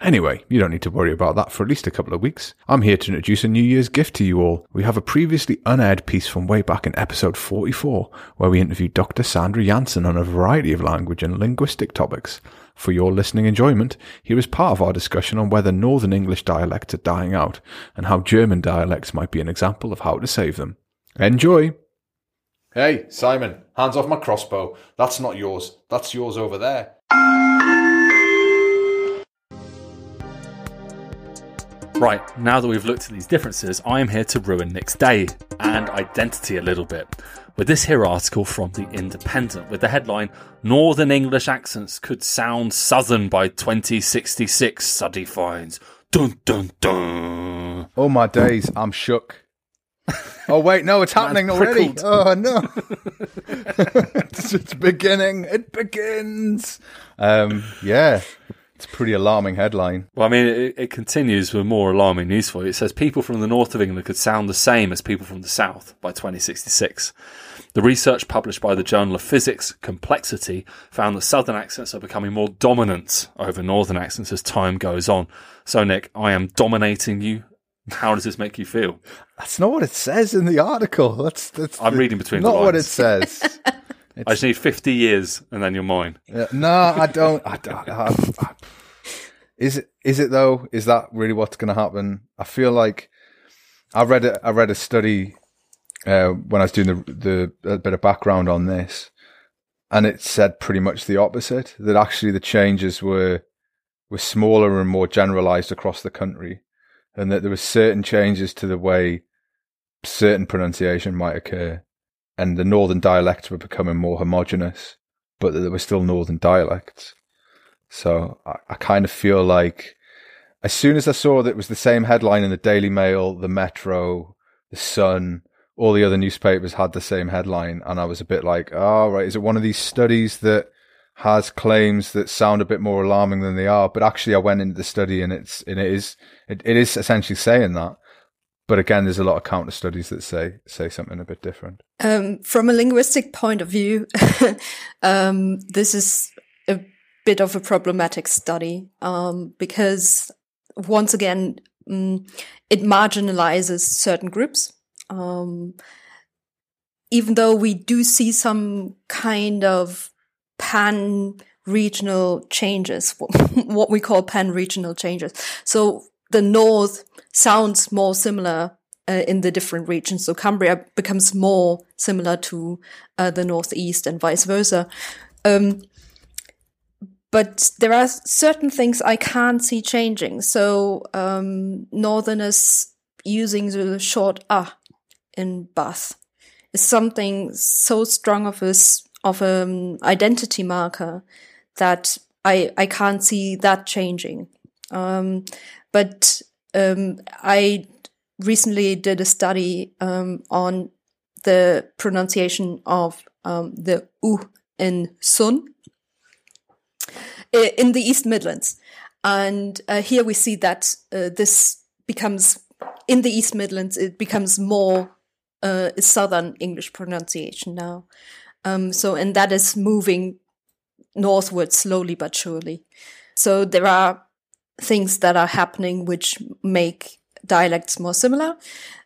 Anyway, you don't need to worry about that for at least a couple of weeks. I'm here to introduce a New Year's gift to you all. We have a previously unaired piece from way back in episode 44, where we interviewed Dr. Sandra Jansen on a variety of language and linguistic topics. For your listening enjoyment, here is part of our discussion on whether Northern English dialects are dying out, and how German dialects might be an example of how to save them. Enjoy! Hey, Simon, hands off my crossbow. That's not yours. That's yours over there. Right, now that we've looked at these differences, I am here to ruin Nick's day and identity a little bit with this here article from The Independent with the headline Northern English accents could sound southern by 2066, study finds. Dun dun dun. Oh my days, I'm shook. oh wait, no, it's happening already. Oh no, it's, it's, beginning. It begins. Um, yeah, it's a pretty alarming headline. Well, I mean, it, it, continues with more alarming news for you. It says people from the north of England could sound the same as people from the south by 2066. The research published by the Journal of Physics Complexity found that southern accents are becoming more dominant over northern accents as time goes on. So, Nick, I am dominating you. How does this make you feel? That's not what it says in the article. That's, that's I'm the, reading between the lines. not what it says. I just need 50 years and then you're mine. Yeah, no, I don't. I don't I, I, is it? Is it though? Is that really what's going to happen? I feel like I read a, I read a study uh, when I was doing the, the bit of background on this, and it said pretty much the opposite. That actually the changes were were smaller and more generalized across the country, and that there were certain changes to the way certain pronunciation might occur, and the northern dialects were becoming more homogenous, but there were still northern dialects. So I, I kind of feel like as soon as I saw that it was the same headline in the Daily Mail, the Metro, the Sun, all the other newspapers had the same headline, and I was a bit like, "Oh, right, is it one of these studies that has claims that sound a bit more alarming than they are?" But actually, I went into the study, and it's and it is it, it is essentially saying that. But again, there's a lot of counter studies that say say something a bit different. Um, from a linguistic point of view, um, this is a bit of a problematic study um, because once again, um, it marginalizes certain groups um, even though we do see some kind of pan regional changes, what we call pan regional changes. So the north sounds more similar uh, in the different regions. So Cumbria becomes more similar to uh, the northeast and vice versa. Um, but there are certain things I can't see changing. So um, northerners using the short ah in Bath is something so strong of a of an identity marker that I I can't see that changing. Um, but um, I recently did a study um, on the pronunciation of um, the u in sun in the East Midlands, and uh, here we see that uh, this becomes in the East Midlands it becomes more uh, Southern English pronunciation now. Um, so, and that is moving northward slowly but surely. So there are things that are happening which make dialects more similar.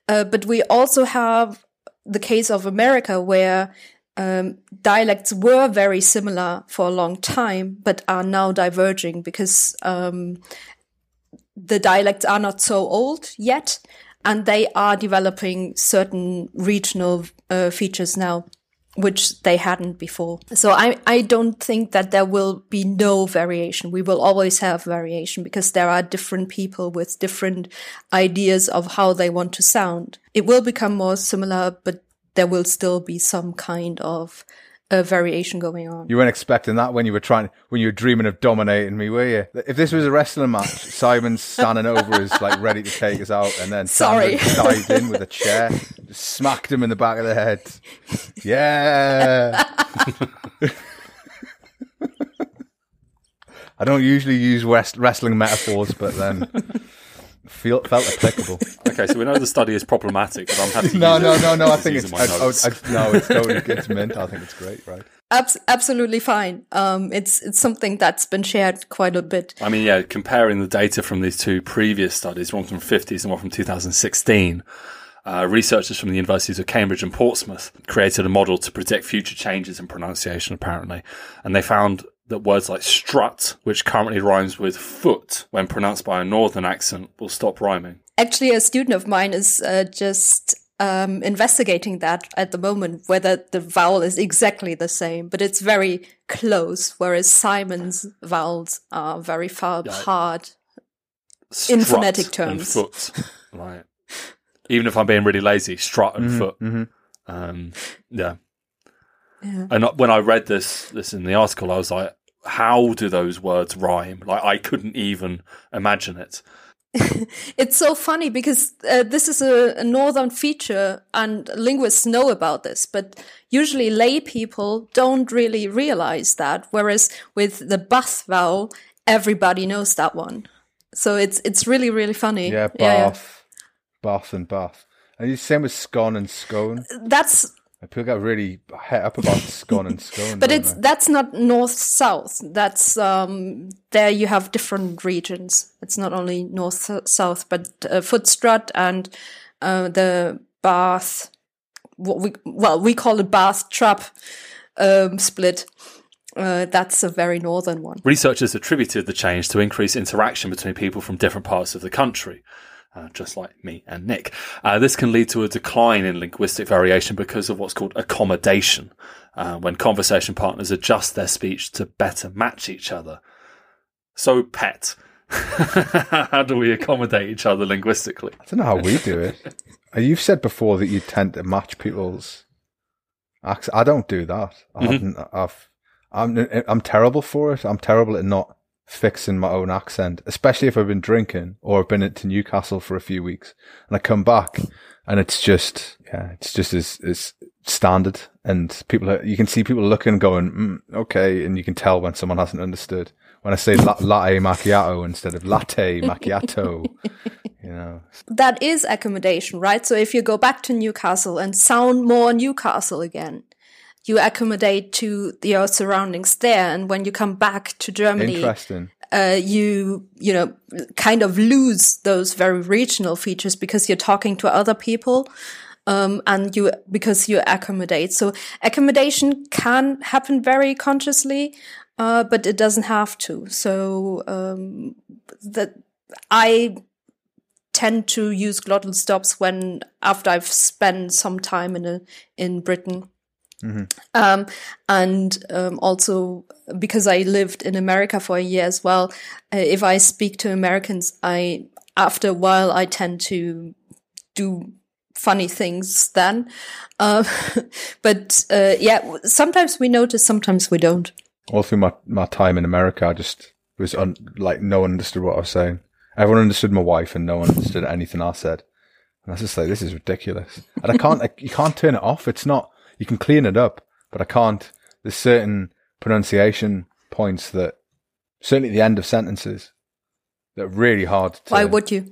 Uh, but we also have the case of America where um, dialects were very similar for a long time, but are now diverging because um, the dialects are not so old yet, and they are developing certain regional uh, features now which they hadn't before. So I, I don't think that there will be no variation. We will always have variation because there are different people with different ideas of how they want to sound. It will become more similar, but there will still be some kind of a variation going on. You weren't expecting that when you were trying, when you were dreaming of dominating me, were you? If this was a wrestling match, Simon's standing over us, like ready to take us out, and then Sorry. dived in with a chair, smacked him in the back of the head. Yeah. I don't usually use west- wrestling metaphors, but then feel, felt applicable. okay, so we know the study is problematic, but I'm happy. no, no, no, no. I think it's I, I, I, no, it's totally it's mint. I think it's great, right? Abs- absolutely fine. Um, it's it's something that's been shared quite a bit. I mean, yeah, comparing the data from these two previous studies, one from 50s and one from 2016. Uh, researchers from the universities of Cambridge and Portsmouth created a model to predict future changes in pronunciation, apparently. And they found that words like strut, which currently rhymes with foot when pronounced by a northern accent, will stop rhyming. Actually, a student of mine is uh, just um, investigating that at the moment, whether the vowel is exactly the same, but it's very close, whereas Simon's vowels are very far yeah. apart in phonetic terms. foot. right. Even if I'm being really lazy, strut and mm-hmm, foot. Mm-hmm. Um, yeah. Yeah. And when I read this this in the article, I was like, how do those words rhyme? Like I couldn't even imagine it. it's so funny because uh, this is a, a, northern feature and linguists know about this, but usually lay people don't really realize that. Whereas with the bath vowel, everybody knows that one. So it's it's really really funny. Yeah, bath, yeah, yeah. bath, and bath. And the same with scone and scone. That's People get really het up about scone and scone. but it's they? that's not north south. That's um, there you have different regions. It's not only north south, but uh, Footstrut and uh, the Bath. What we well we call it Bath Trap um, split. Uh, that's a very northern one. Researchers attributed the change to increased interaction between people from different parts of the country uh, just like me and Nick. Uh, this can lead to a decline in linguistic variation because of what's called accommodation, uh, when conversation partners adjust their speech to better match each other. So, pet, how do we accommodate each other linguistically? I don't know how we do it. Uh, you've said before that you tend to match people's accents. I don't do that. I mm-hmm. I've, I'm, I'm terrible for it. I'm terrible at not fixing my own accent, especially if I've been drinking or I've been to Newcastle for a few weeks and I come back and it's just, yeah, it's just as, as standard and people are, you can see people looking going, mm, okay. And you can tell when someone hasn't understood when I say la- latte macchiato instead of latte macchiato, you know. That is accommodation, right? So if you go back to Newcastle and sound more Newcastle again, you accommodate to your surroundings there. And when you come back to Germany, Interesting. Uh, you you know kind of lose those very regional features because you're talking to other people um, and you because you accommodate so accommodation can happen very consciously uh, but it doesn't have to so um, that i tend to use glottal stops when after i've spent some time in a, in britain Mm-hmm. Um, and um, also because I lived in America for a year as well, uh, if I speak to Americans, I after a while I tend to do funny things then. Uh, but uh, yeah, sometimes we notice, sometimes we don't. All through my, my time in America, I just was un- like no one understood what I was saying. Everyone understood my wife, and no one understood anything I said. And I was just like, this is ridiculous. And I can't, I, you can't turn it off. It's not you can clean it up, but I can't. There's certain pronunciation points that certainly at the end of sentences that are really hard to. Why would you?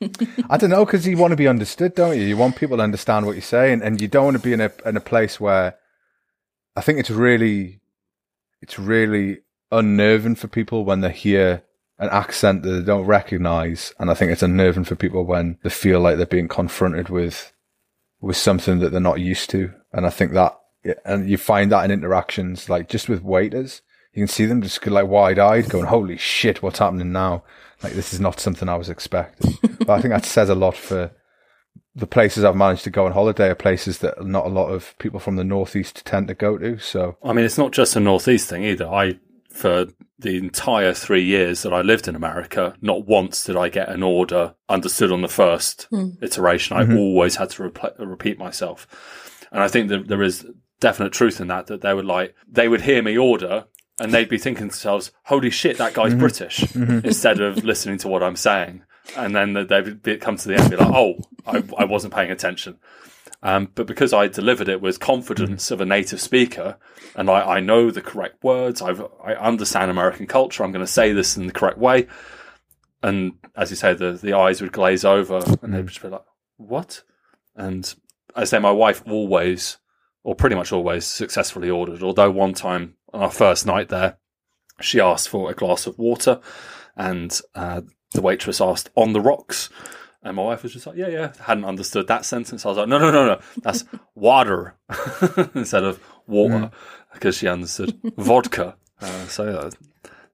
I don't know because you want to be understood, don't you? You want people to understand what you're saying, and you don't want to be in a in a place where I think it's really, it's really unnerving for people when they hear an accent that they don't recognize, and I think it's unnerving for people when they feel like they're being confronted with with something that they're not used to. And I think that, and you find that in interactions, like just with waiters, you can see them just like wide eyed going, holy shit, what's happening now? Like this is not something I was expecting. but I think that says a lot for the places I've managed to go on holiday are places that not a lot of people from the northeast tend to go to. So I mean, it's not just a northeast thing either. I for the entire three years that I lived in America, not once did I get an order understood on the first mm. iteration. I mm-hmm. always had to repeat myself. And I think that there is definite truth in that, that they would like, they would hear me order and they'd be thinking to themselves, holy shit, that guy's mm-hmm. British, mm-hmm. instead of listening to what I'm saying. And then they would come to the end and be like, oh, I, I wasn't paying attention. Um, but because I delivered it with confidence mm-hmm. of a native speaker, and I, I know the correct words, I've, I understand American culture, I'm going to say this in the correct way. And as you say, the, the eyes would glaze over and they'd mm-hmm. just be like, what? And I say my wife always, or pretty much always, successfully ordered. Although one time on our first night there, she asked for a glass of water and uh, the waitress asked on the rocks. And my wife was just like, yeah, yeah, hadn't understood that sentence. I was like, no, no, no, no, that's water instead of water mm. because she understood vodka. Uh, so uh,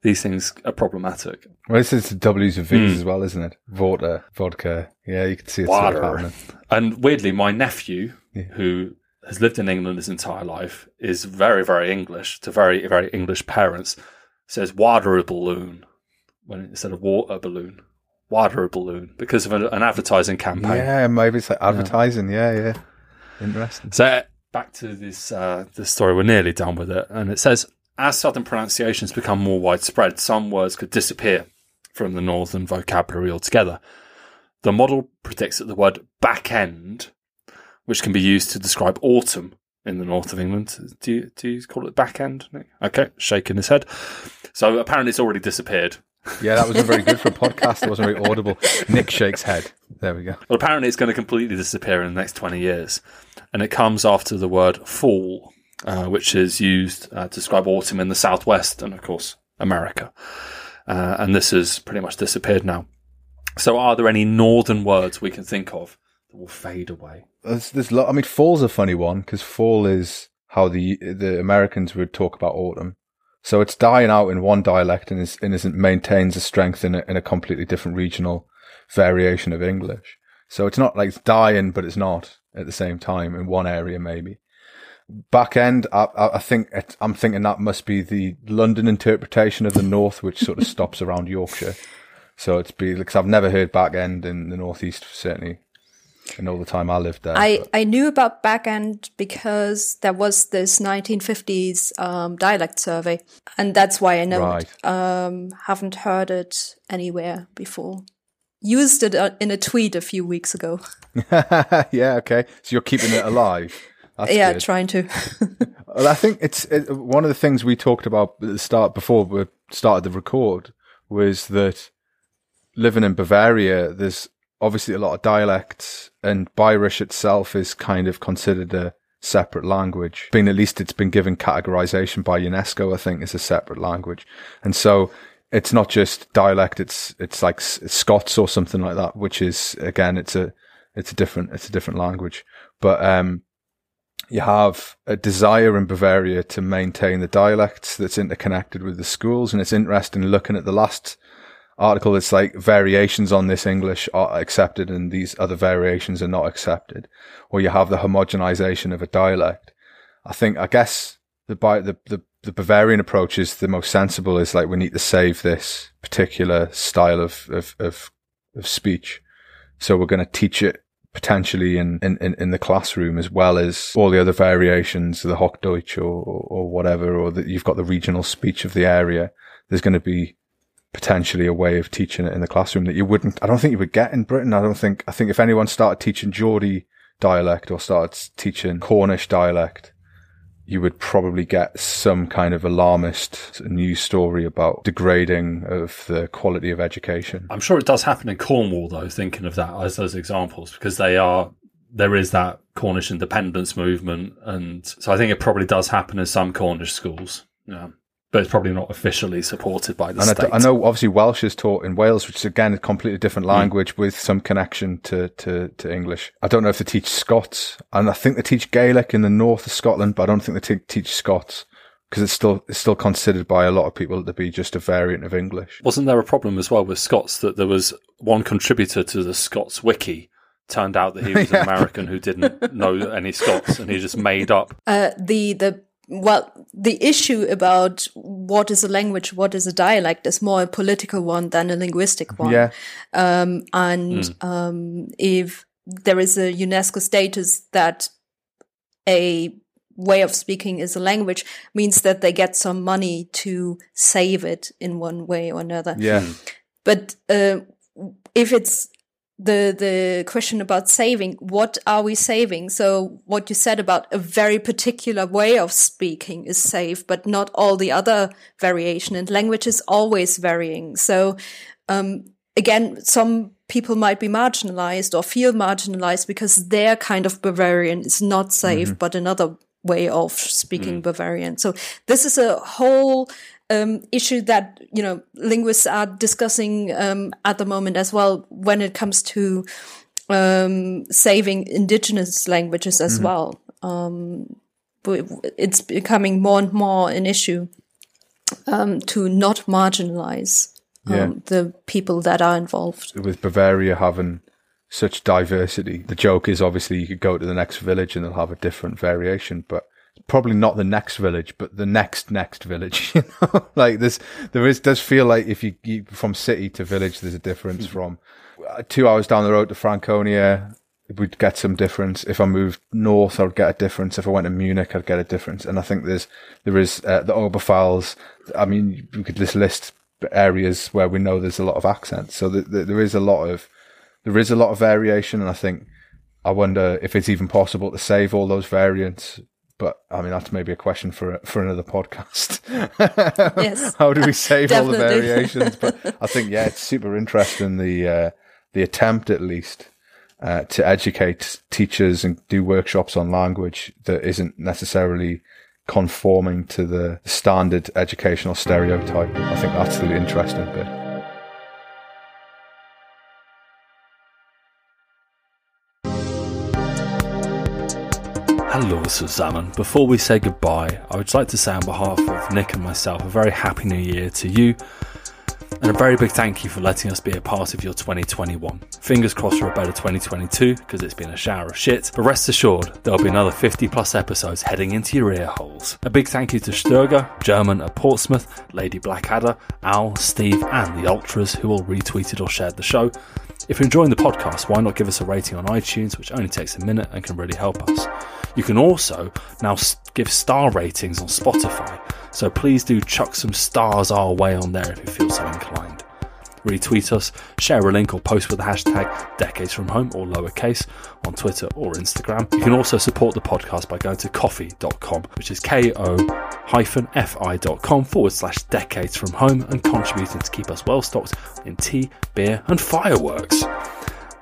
these things are problematic. Well, this is the W's and V's mm. as well, isn't it? Water, vodka. Yeah, you can see it's water. Sort of and weirdly, my nephew, yeah. who has lived in England his entire life, is very, very English to very, very English parents, says water balloon when instead of water balloon water balloon because of an, an advertising campaign. Yeah, maybe it's like advertising. Yeah, yeah. yeah. Interesting. So back to this uh, this story. We're nearly done with it, and it says as southern pronunciations become more widespread, some words could disappear. from the northern vocabulary altogether. The model predicts that the word back end, which can be used to describe autumn in the north of England, do you, do you call it back end? Okay, shaking his head. So apparently it's already disappeared. Yeah, that wasn't very good for a podcast. It wasn't very audible. Nick shakes head. There we go. Well, apparently it's going to completely disappear in the next 20 years. And it comes after the word fall, uh, which is used uh, to describe autumn in the southwest and, of course, America. Uh, and this has pretty much disappeared now. So, are there any northern words we can think of that will fade away? There's, there's I mean, fall's a funny one because fall is how the the Americans would talk about autumn. So it's dying out in one dialect and, is, and isn't maintains a strength in a, in a completely different regional variation of English. So it's not like it's dying, but it's not at the same time in one area, maybe. Back end, I, I think it, I'm thinking that must be the London interpretation of the North, which sort of stops around Yorkshire. So it's be because I've never heard back end in the Northeast, certainly in all the time I lived there. I, I knew about back end because there was this 1950s um, dialect survey, and that's why I know right. Um, haven't heard it anywhere before used it uh, in a tweet a few weeks ago. yeah, okay. So you're keeping it alive. That's yeah, good. trying to. well, I think it's it, one of the things we talked about at the start before we started the record was that living in Bavaria, there's obviously a lot of dialects, and Bayerisch itself is kind of considered a separate language. Being at least it's been given categorization by UNESCO, I think, as a separate language, and so it's not just dialect. It's it's like Scots or something like that, which is again it's a it's a different it's a different language. But um, you have a desire in Bavaria to maintain the dialects that's interconnected with the schools, and it's interesting looking at the last article. that's like variations on this English are accepted, and these other variations are not accepted, or you have the homogenization of a dialect. I think I guess the the the the Bavarian approach is the most sensible. Is like we need to save this particular style of of of, of speech, so we're going to teach it potentially in, in, in the classroom as well as all the other variations, the Hochdeutsch or, or, or whatever, or that you've got the regional speech of the area. There's going to be potentially a way of teaching it in the classroom that you wouldn't, I don't think you would get in Britain. I don't think, I think if anyone started teaching Geordie dialect or started teaching Cornish dialect, you would probably get some kind of alarmist news story about degrading of the quality of education. I'm sure it does happen in Cornwall, though, thinking of that as those examples, because they are, there is that Cornish independence movement. And so I think it probably does happen in some Cornish schools. Yeah but it's probably not officially supported by the and state. I, I, know obviously Welsh is taught in Wales, which is again a completely different hmm. language mm. with some connection to, to, to English. I don't know if they teach Scots, and I think they teach Gaelic in the north of Scotland, but I don't think they t- teach Scots because it's still it's still considered by a lot of people to be just a variant of English. Wasn't there a problem as well with Scots that there was one contributor to the Scots wiki turned out that he was yeah. an American who didn't know any Scots and he just made up uh, the the well, the issue about what is a language, what is a dialect is more a political one than a linguistic one. Yeah. Um, and mm. um, if there is a UNESCO status that a way of speaking is a language means that they get some money to save it in one way or another. Yeah. Hmm. But uh, if it's the the question about saving what are we saving so what you said about a very particular way of speaking is safe but not all the other variation and language is always varying so um, again some people might be marginalized or feel marginalized because their kind of bavarian is not safe mm-hmm. but another way of speaking mm. bavarian so this is a whole um, issue that you know linguists are discussing um, at the moment as well when it comes to um, saving indigenous languages as mm-hmm. well. Um, it's becoming more and more an issue um, to not marginalize um, yeah. the people that are involved. With Bavaria having such diversity, the joke is obviously you could go to the next village and they'll have a different variation, but probably not the next village, but the next next village. You know, like this, there is does feel like if you, you from city to village, there's a difference. from uh, two hours down the road to Franconia, we'd get some difference. If I moved north, I'd get a difference. If I went to Munich, I'd get a difference. And I think there's there is uh, the Oberpfalz. I mean, we could just list areas where we know there's a lot of accents. So the, the, there is a lot of there is a lot of variation, and I think I wonder if it's even possible to save all those variants. But I mean, that's maybe a question for for another podcast. yes. How do we save all the variations? But I think yeah, it's super interesting the uh, the attempt at least uh, to educate teachers and do workshops on language that isn't necessarily conforming to the standard educational stereotype. I think that's the interesting bit. Hello, Susan. Before we say goodbye, I would like to say on behalf of Nick and myself a very happy new year to you and a very big thank you for letting us be a part of your 2021. Fingers crossed for a better 2022 because it's been a shower of shit, but rest assured there'll be another 50 plus episodes heading into your ear holes. A big thank you to Sturger, German at Portsmouth, Lady Blackadder, Al, Steve, and the Ultras who all retweeted or shared the show. If you're enjoying the podcast, why not give us a rating on iTunes, which only takes a minute and can really help us? You can also now give star ratings on Spotify, so please do chuck some stars our way on there if you feel so inclined retweet us, share a link or post with the hashtag decades from home or lowercase on Twitter or Instagram. You can also support the podcast by going to ko-fi.com, which is ko-fi.com forward slash decades from home and contributing to keep us well stocked in tea, beer and fireworks.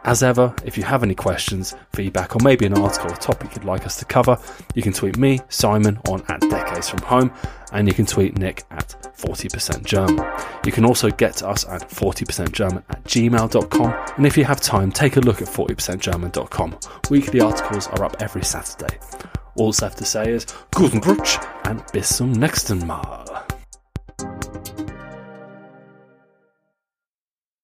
As ever, if you have any questions, feedback, or maybe an article or topic you'd like us to cover, you can tweet me, Simon, on at Decades From Home, and you can tweet Nick at 40% German. You can also get to us at 40%German at gmail.com, and if you have time, take a look at 40%German.com. Weekly articles are up every Saturday. All that's left to say is Guten Rutsch and bis zum nächsten Mal.